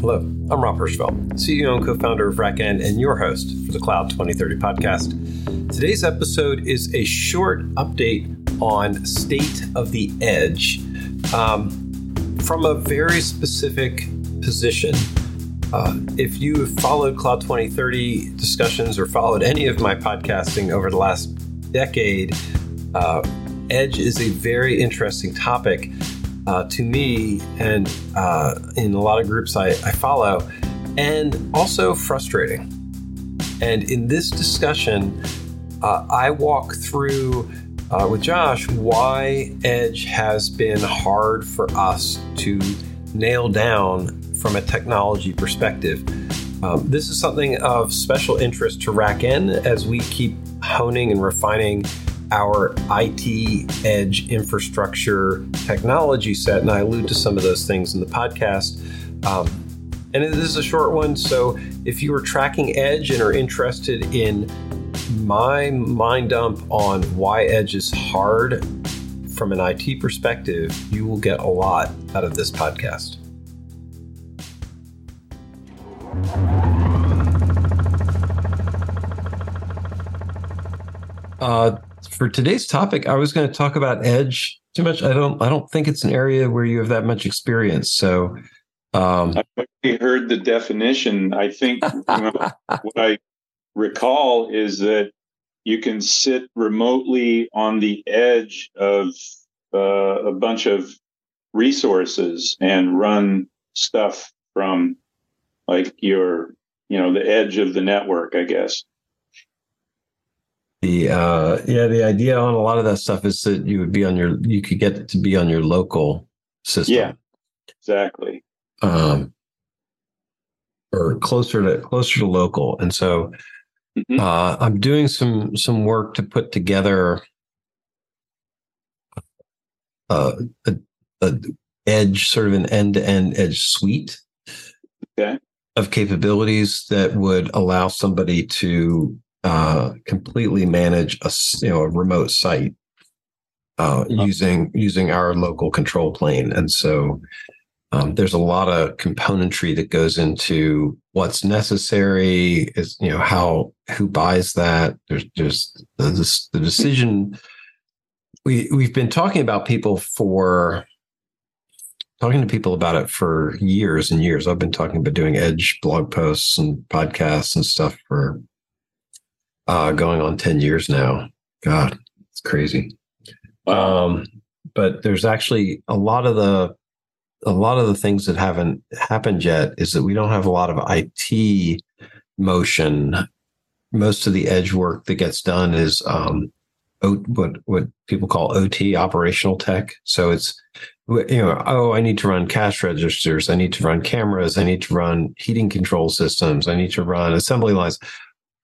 Hello, I'm Rob Hirschfeld, CEO and co founder of RackN and your host for the Cloud 2030 podcast. Today's episode is a short update on state of the edge um, from a very specific position. Uh, if you have followed Cloud 2030 discussions or followed any of my podcasting over the last decade, uh, Edge is a very interesting topic uh, to me and uh, in a lot of groups I, I follow, and also frustrating. And in this discussion, uh, I walk through uh, with Josh why Edge has been hard for us to nail down from a technology perspective. Um, this is something of special interest to RackN as we keep honing and refining our IT edge infrastructure technology set. And I allude to some of those things in the podcast. Um, and this is a short one. So if you are tracking Edge and are interested in my mind dump on why Edge is hard from an IT perspective, you will get a lot out of this podcast. Uh, for today's topic, I was going to talk about edge too much. I don't. I don't think it's an area where you have that much experience. So, um, I heard the definition. I think you know, what I recall is that you can sit remotely on the edge of uh, a bunch of resources and run stuff from like your you know the edge of the network i guess the uh yeah the idea on a lot of that stuff is that you would be on your you could get to be on your local system yeah exactly um or closer to closer to local and so mm-hmm. uh i'm doing some some work to put together uh, a, a edge sort of an end-to-end edge suite okay. of capabilities that would allow somebody to uh, completely manage a you know a remote site uh, using using our local control plane, and so um, there's a lot of componentry that goes into what's necessary. Is you know how who buys that? There's just the, the decision. We we've been talking about people for talking to people about it for years and years. I've been talking about doing edge blog posts and podcasts and stuff for uh, going on 10 years now. God, it's crazy. Um, but there's actually a lot of the a lot of the things that haven't happened yet is that we don't have a lot of IT motion. Most of the edge work that gets done is um, what what people call OT, operational tech. So it's you know, oh, I need to run cash registers, I need to run cameras, I need to run heating control systems, I need to run assembly lines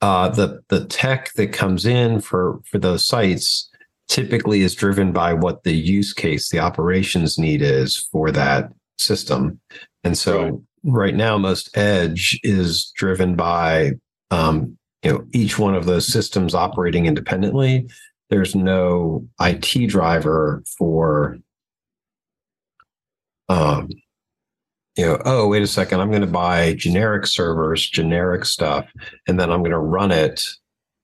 uh, the the tech that comes in for for those sites typically is driven by what the use case, the operations need is for that system. And so right, right now, most edge is driven by um, you know each one of those systems operating independently. There's no IT driver for um, you know, oh, wait a second, I'm going to buy generic servers, generic stuff, and then I'm going to run it.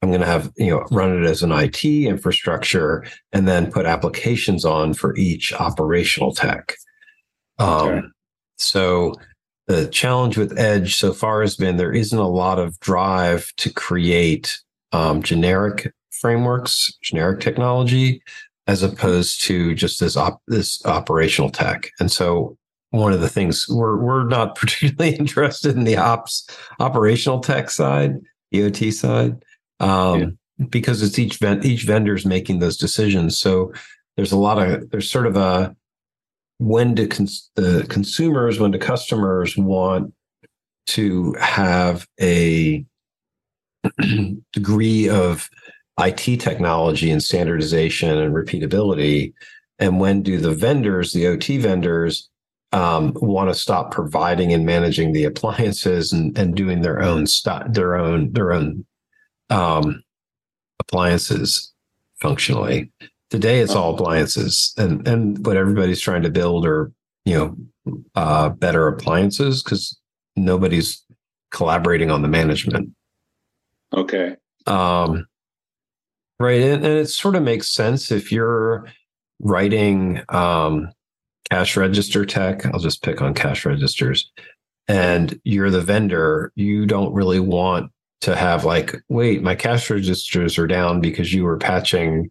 I'm going to have, you know, run it as an IT infrastructure and then put applications on for each operational tech. Um, So the challenge with Edge so far has been there isn't a lot of drive to create um, generic frameworks, generic technology, as opposed to just this op- this operational tech. And so one of the things we're we're not particularly interested in the ops operational tech side, EOT side, um, yeah. because it's each vent each vendor's making those decisions. So there's a lot of there's sort of a when do cons- the consumers when do customers want to have a degree of IT technology and standardization and repeatability, and when do the vendors, the OT vendors, um, want to stop providing and managing the appliances and, and doing their own stuff, their own their own um, appliances functionally. Today, it's all appliances, and and what everybody's trying to build are you know uh, better appliances because nobody's collaborating on the management. Okay. Um, right. And, and it sort of makes sense if you're writing um, cash register tech. I'll just pick on cash registers. And you're the vendor, you don't really want to have like, wait, my cash registers are down because you were patching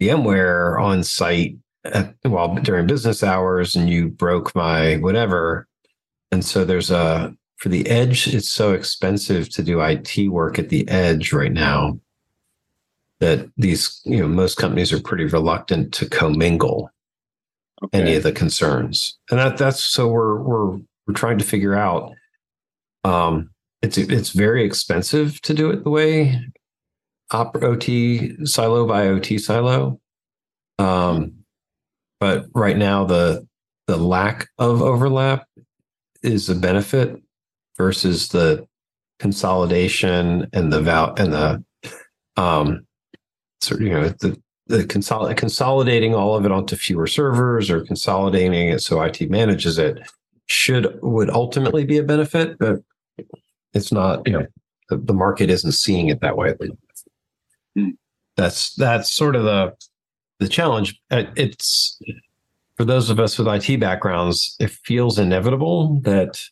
VMware on site at, well during business hours and you broke my whatever. And so there's a for the edge, it's so expensive to do IT work at the edge right now that these, you know, most companies are pretty reluctant to commingle okay. any of the concerns. And that that's so we're we're we're trying to figure out um it's it's very expensive to do it the way op, OT silo by OT silo. Um, but right now the the lack of overlap is a benefit versus the consolidation and the val and the um sort you know the the consol- consolidating all of it onto fewer servers or consolidating it so IT manages it should would ultimately be a benefit, but it's not, you know, the, the market isn't seeing it that way. That's that's sort of the the challenge. Uh, it's for those of us with IT backgrounds, it feels inevitable that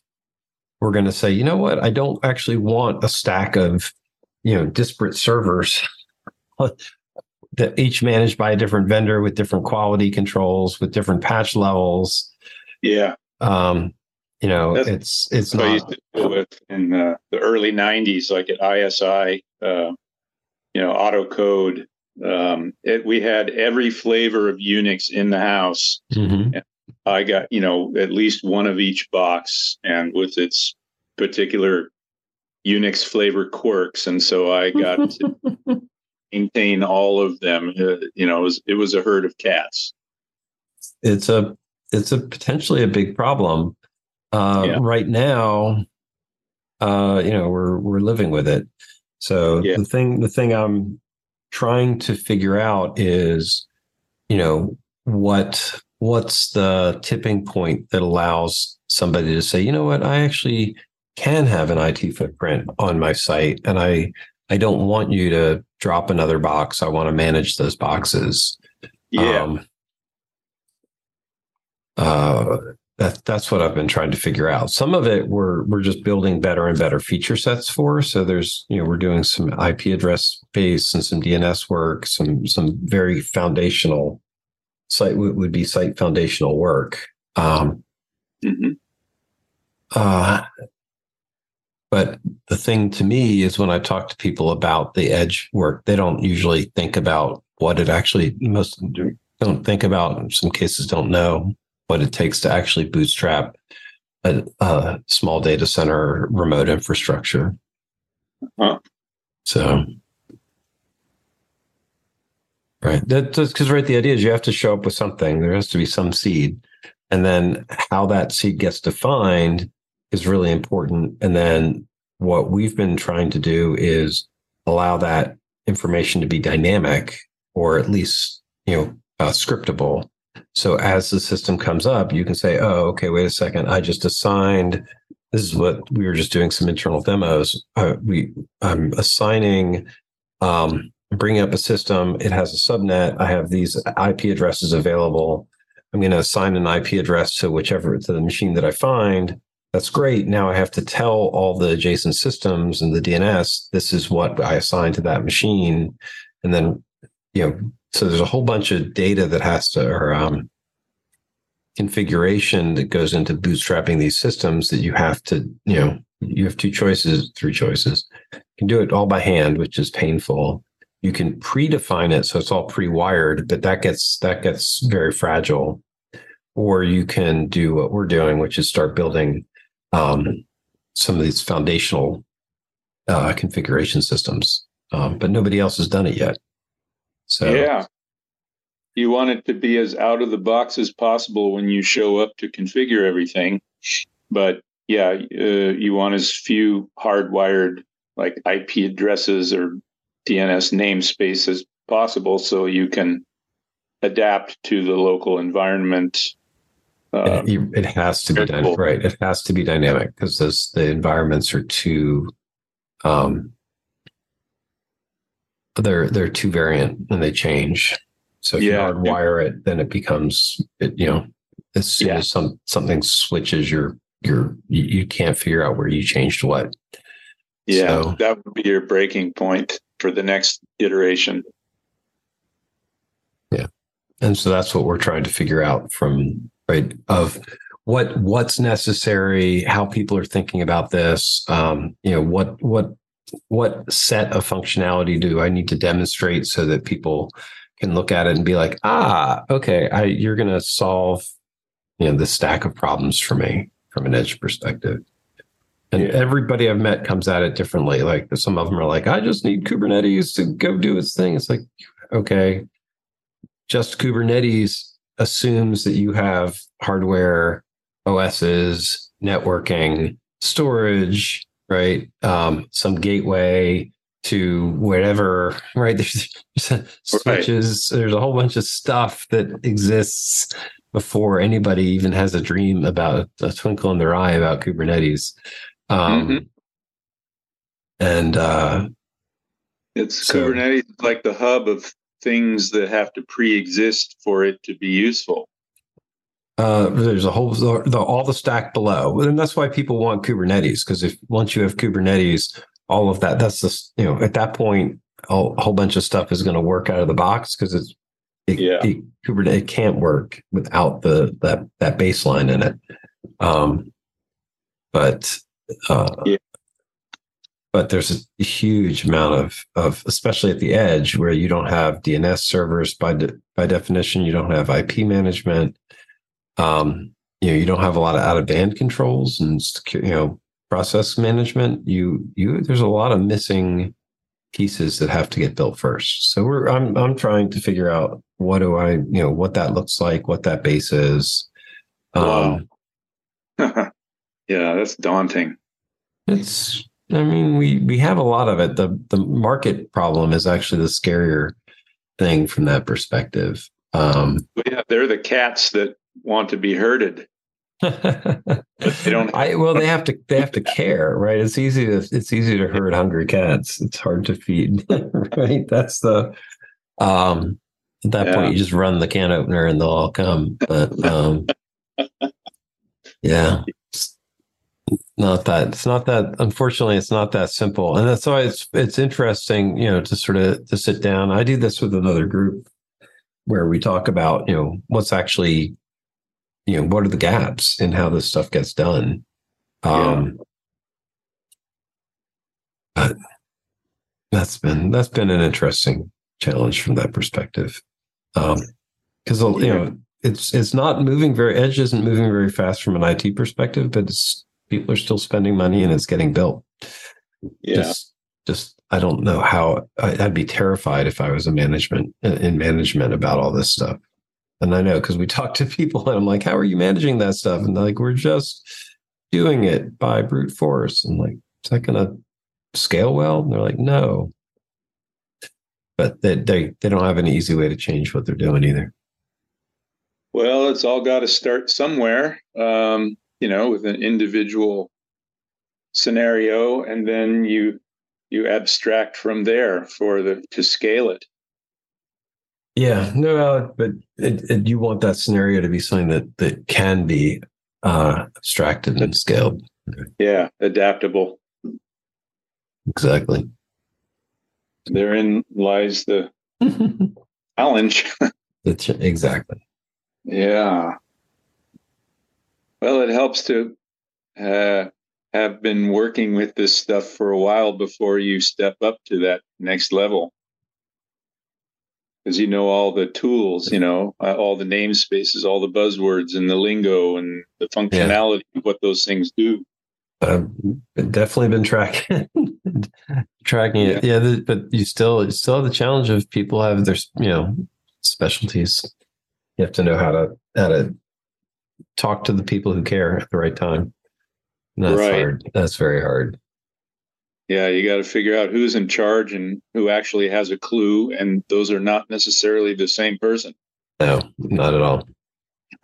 we're going to say, you know what, I don't actually want a stack of, you know, disparate servers that each managed by a different vendor with different quality controls, with different patch levels. Yeah. Um, you know, That's it's it's not. I used to deal with in the, the early '90s, like at ISI, uh, you know, AutoCode. Um, it, we had every flavor of Unix in the house. Mm-hmm. I got you know at least one of each box, and with its particular Unix flavor quirks, and so I got to maintain all of them. Uh, you know, it was it was a herd of cats. It's a it's a potentially a big problem uh, yeah. Right now, uh, you know, we're we're living with it. So yeah. the thing the thing I'm trying to figure out is, you know, what what's the tipping point that allows somebody to say, you know what, I actually can have an IT footprint on my site, and I I don't want you to drop another box. I want to manage those boxes. Yeah. Um, uh, that, that's what I've been trying to figure out. Some of it we're we're just building better and better feature sets for. So there's you know we're doing some IP address base and some DNS work, some some very foundational site would be site foundational work. Um, mm-hmm. uh, but the thing to me is when I talk to people about the edge work, they don't usually think about what it actually most don't think about. In some cases, don't know what it takes to actually bootstrap a, a small data center remote infrastructure. Huh. So, right. That's because, right, the idea is you have to show up with something. There has to be some seed. And then how that seed gets defined is really important. And then what we've been trying to do is allow that information to be dynamic or at least, you know, uh, scriptable so as the system comes up, you can say, oh, okay, wait a second. I just assigned, this is what we were just doing some internal demos. Uh, we, I'm assigning, um, bringing up a system. It has a subnet. I have these IP addresses available. I'm going to assign an IP address to whichever, to the machine that I find. That's great. Now I have to tell all the adjacent systems and the DNS, this is what I assigned to that machine. And then, you know, so there's a whole bunch of data that has to, or um, configuration that goes into bootstrapping these systems that you have to, you know, you have two choices, three choices. You can do it all by hand, which is painful. You can predefine it, so it's all pre-wired, but that gets that gets very fragile. Or you can do what we're doing, which is start building um, some of these foundational uh, configuration systems. Um, but nobody else has done it yet. So yeah, you want it to be as out of the box as possible when you show up to configure everything, but yeah, uh, you want as few hardwired like IP addresses or DNS namespace as possible, so you can adapt to the local environment Uh, it, it has to be dynamic, right? It has to be dynamic because those the environments are too, um, they're they're too variant and they change. So if Yeah. you hardwire it, then it becomes, it, you know, as soon Yeah. as some something switches, you're you're you, you can't figure out where you changed what. yeah, So- that would be your breaking point for the next iteration. Yeah. And so that's what we're trying to figure out from right of what what's necessary how people are thinking about this um you know what what what set of functionality do i need to demonstrate so that people can look at it and be like ah okay i you're going to solve you know the stack of problems for me from an edge perspective and Yeah. everybody I've met comes at it differently. Like some of them are like, I just need Kubernetes to go do its thing. It's like, okay, just Kubernetes assumes that you have hardware, OSs, networking, storage, right? Um, some gateway to whatever, right? There's, there's switches, there's a whole bunch of stuff that exists before anybody even has a dream about a twinkle in their eye about Kubernetes. Um, Mhm. And uh, It's So- Kubernetes like the hub of things that have to pre-exist for it to be useful. Uh, there's a whole the, the, all the stack below, and that's why people want Kubernetes because if once you have Kubernetes, all of that that's just you know at that point a, a whole bunch of stuff is going to work out of the box because it's it, Yeah. it, Kubernetes can't work without the that that baseline in it. Um, but uh, Yeah. But there's a huge amount of of especially at the edge where you don't have DNS servers by de, by definition, you don't have IP management um, you know, you don't have a lot of out of band controls and you know process management. You you there's a lot of missing pieces that have to get built first. So we're I'm I'm trying to figure out what do I you know what that looks like, what that base is. Um, Wow. yeah, that's daunting. It's I mean we we have a lot of it. The the market problem is actually the scarier thing from that perspective. Um, yeah, they're the cats that want to be herded. They don't. I well, they have to they have to care, right? It's easy to it's easy to herd hungry cats. It's hard to feed, right? That's the um at that Yeah. point you just run the can opener and they'll all come. But um yeah. Not that it's not that unfortunately it's not that simple. And that's why it's it's interesting, you know, to sort of to sit down. I do this with another group where we talk about, you know, what's actually you know what are the gaps in how this stuff gets done um but that's been that's been an interesting challenge from that perspective um because you know it's it's not moving very edge isn't moving very fast from an it perspective but it's people are still spending money and it's getting built. Yeah. just just i don't know how i'd be terrified if i was a management in management about all this stuff. And i know because we talk to people and i'm like how are you managing that stuff? And they're like we're just doing it by brute force. And like is that going to scale well? And they're like no. But they, they they don't have an easy way to change what they're doing either. Well, it's all got to start somewhere, um, you know, with an individual scenario, and then you you abstract from there for the to scale it. yeah no but it, it, you want that scenario to be something that that can be uh abstracted and scaled Yeah, adaptable. exactly Therein lies the challenge. Exactly Yeah. Well, it helps to uh, have been working with this stuff for a while before you step up to that next level. Because you know all the tools, you know, uh, all the namespaces, all the buzzwords and the lingo and the functionality of what those things do. I've definitely been tracking tracking it. Yeah, the, but you still you still have the challenge of people have their you know specialties. You have to know how to how to talk to the people who care at the right time. And that's Right. hard. That's very hard. Yeah, you got to figure out who's in charge and who actually has a clue, and those are not necessarily the same person. No, not at all.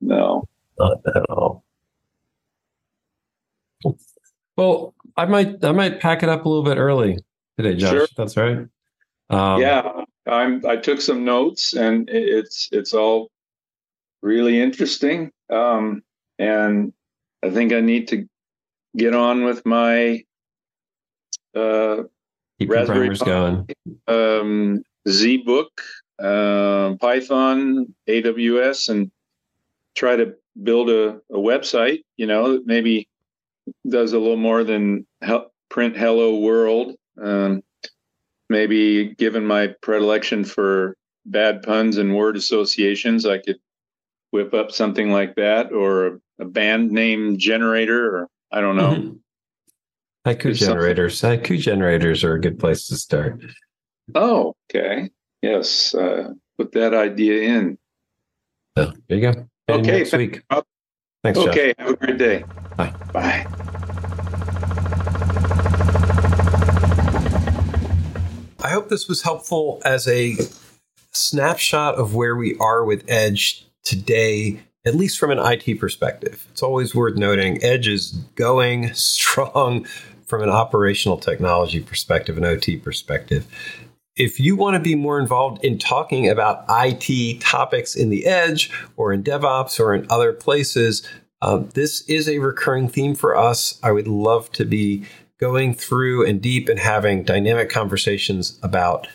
no, not at all. Well, I might I might pack it up a little bit early today, Josh. Sure. That's right. Um, yeah, I'm. I took some notes, and it's it's all really interesting. Um, and I think I need to get on with my uh, Keep Raspberry Pi, going. Um, Z book, uh, Python, AWS, and try to build a, a website. You know, that maybe does a little more than help print "Hello World." Um, maybe, given my predilection for bad puns and word associations, I could whip up something like that, or a band name generator, or I don't know. Mm-hmm. Haiku There's generators. Something. Haiku generators are a good place to start. Oh, okay. Yes. Uh, put that idea in. Oh, there you go. And okay. Next week. Thanks. Okay. Josh. Have a great day. Bye. Bye. I hope this was helpful as a snapshot of where we are with Edge today at least from an IT perspective. It's always worth noting Edge is going strong from an operational technology perspective, an OT perspective. If you want to be more involved in talking about IT topics in the Edge or in DevOps or in other places, um, this is a recurring theme for us. I would love to be going through and deep and having dynamic conversations about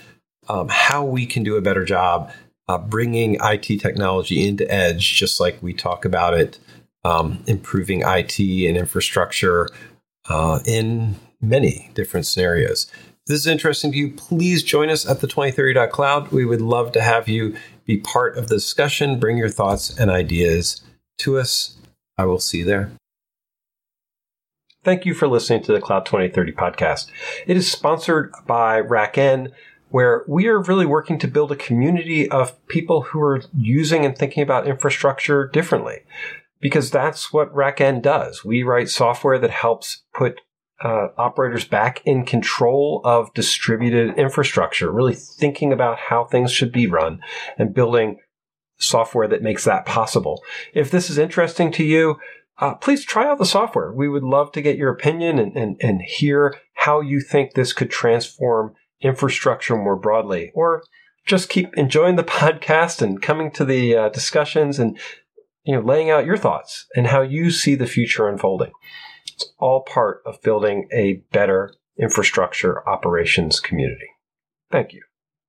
um, how we can do a better job uh, bringing IT technology into Edge, just like we talk about it, um, improving IT and infrastructure uh, in many different scenarios. If this is interesting to you, please join us at the 2030.cloud. We would love to have you be part of the discussion. Bring your thoughts and ideas to us. I will see you there. Thank you for listening to the Cloud 2030 podcast. It is sponsored by RackN where we are really working to build a community of people who are using and thinking about infrastructure differently. Because that's what RackN does. We write software that helps put uh, operators back in control of distributed infrastructure, really thinking about how things should be run and building software that makes that possible. If this is interesting to you, uh, please try out the software. We would love to get your opinion and, and, and hear how you think this could transform infrastructure more broadly, or just keep enjoying the podcast and coming to the uh, discussions and you know laying out your thoughts and how you see the future unfolding. It's all part of building a better infrastructure operations community. Thank you.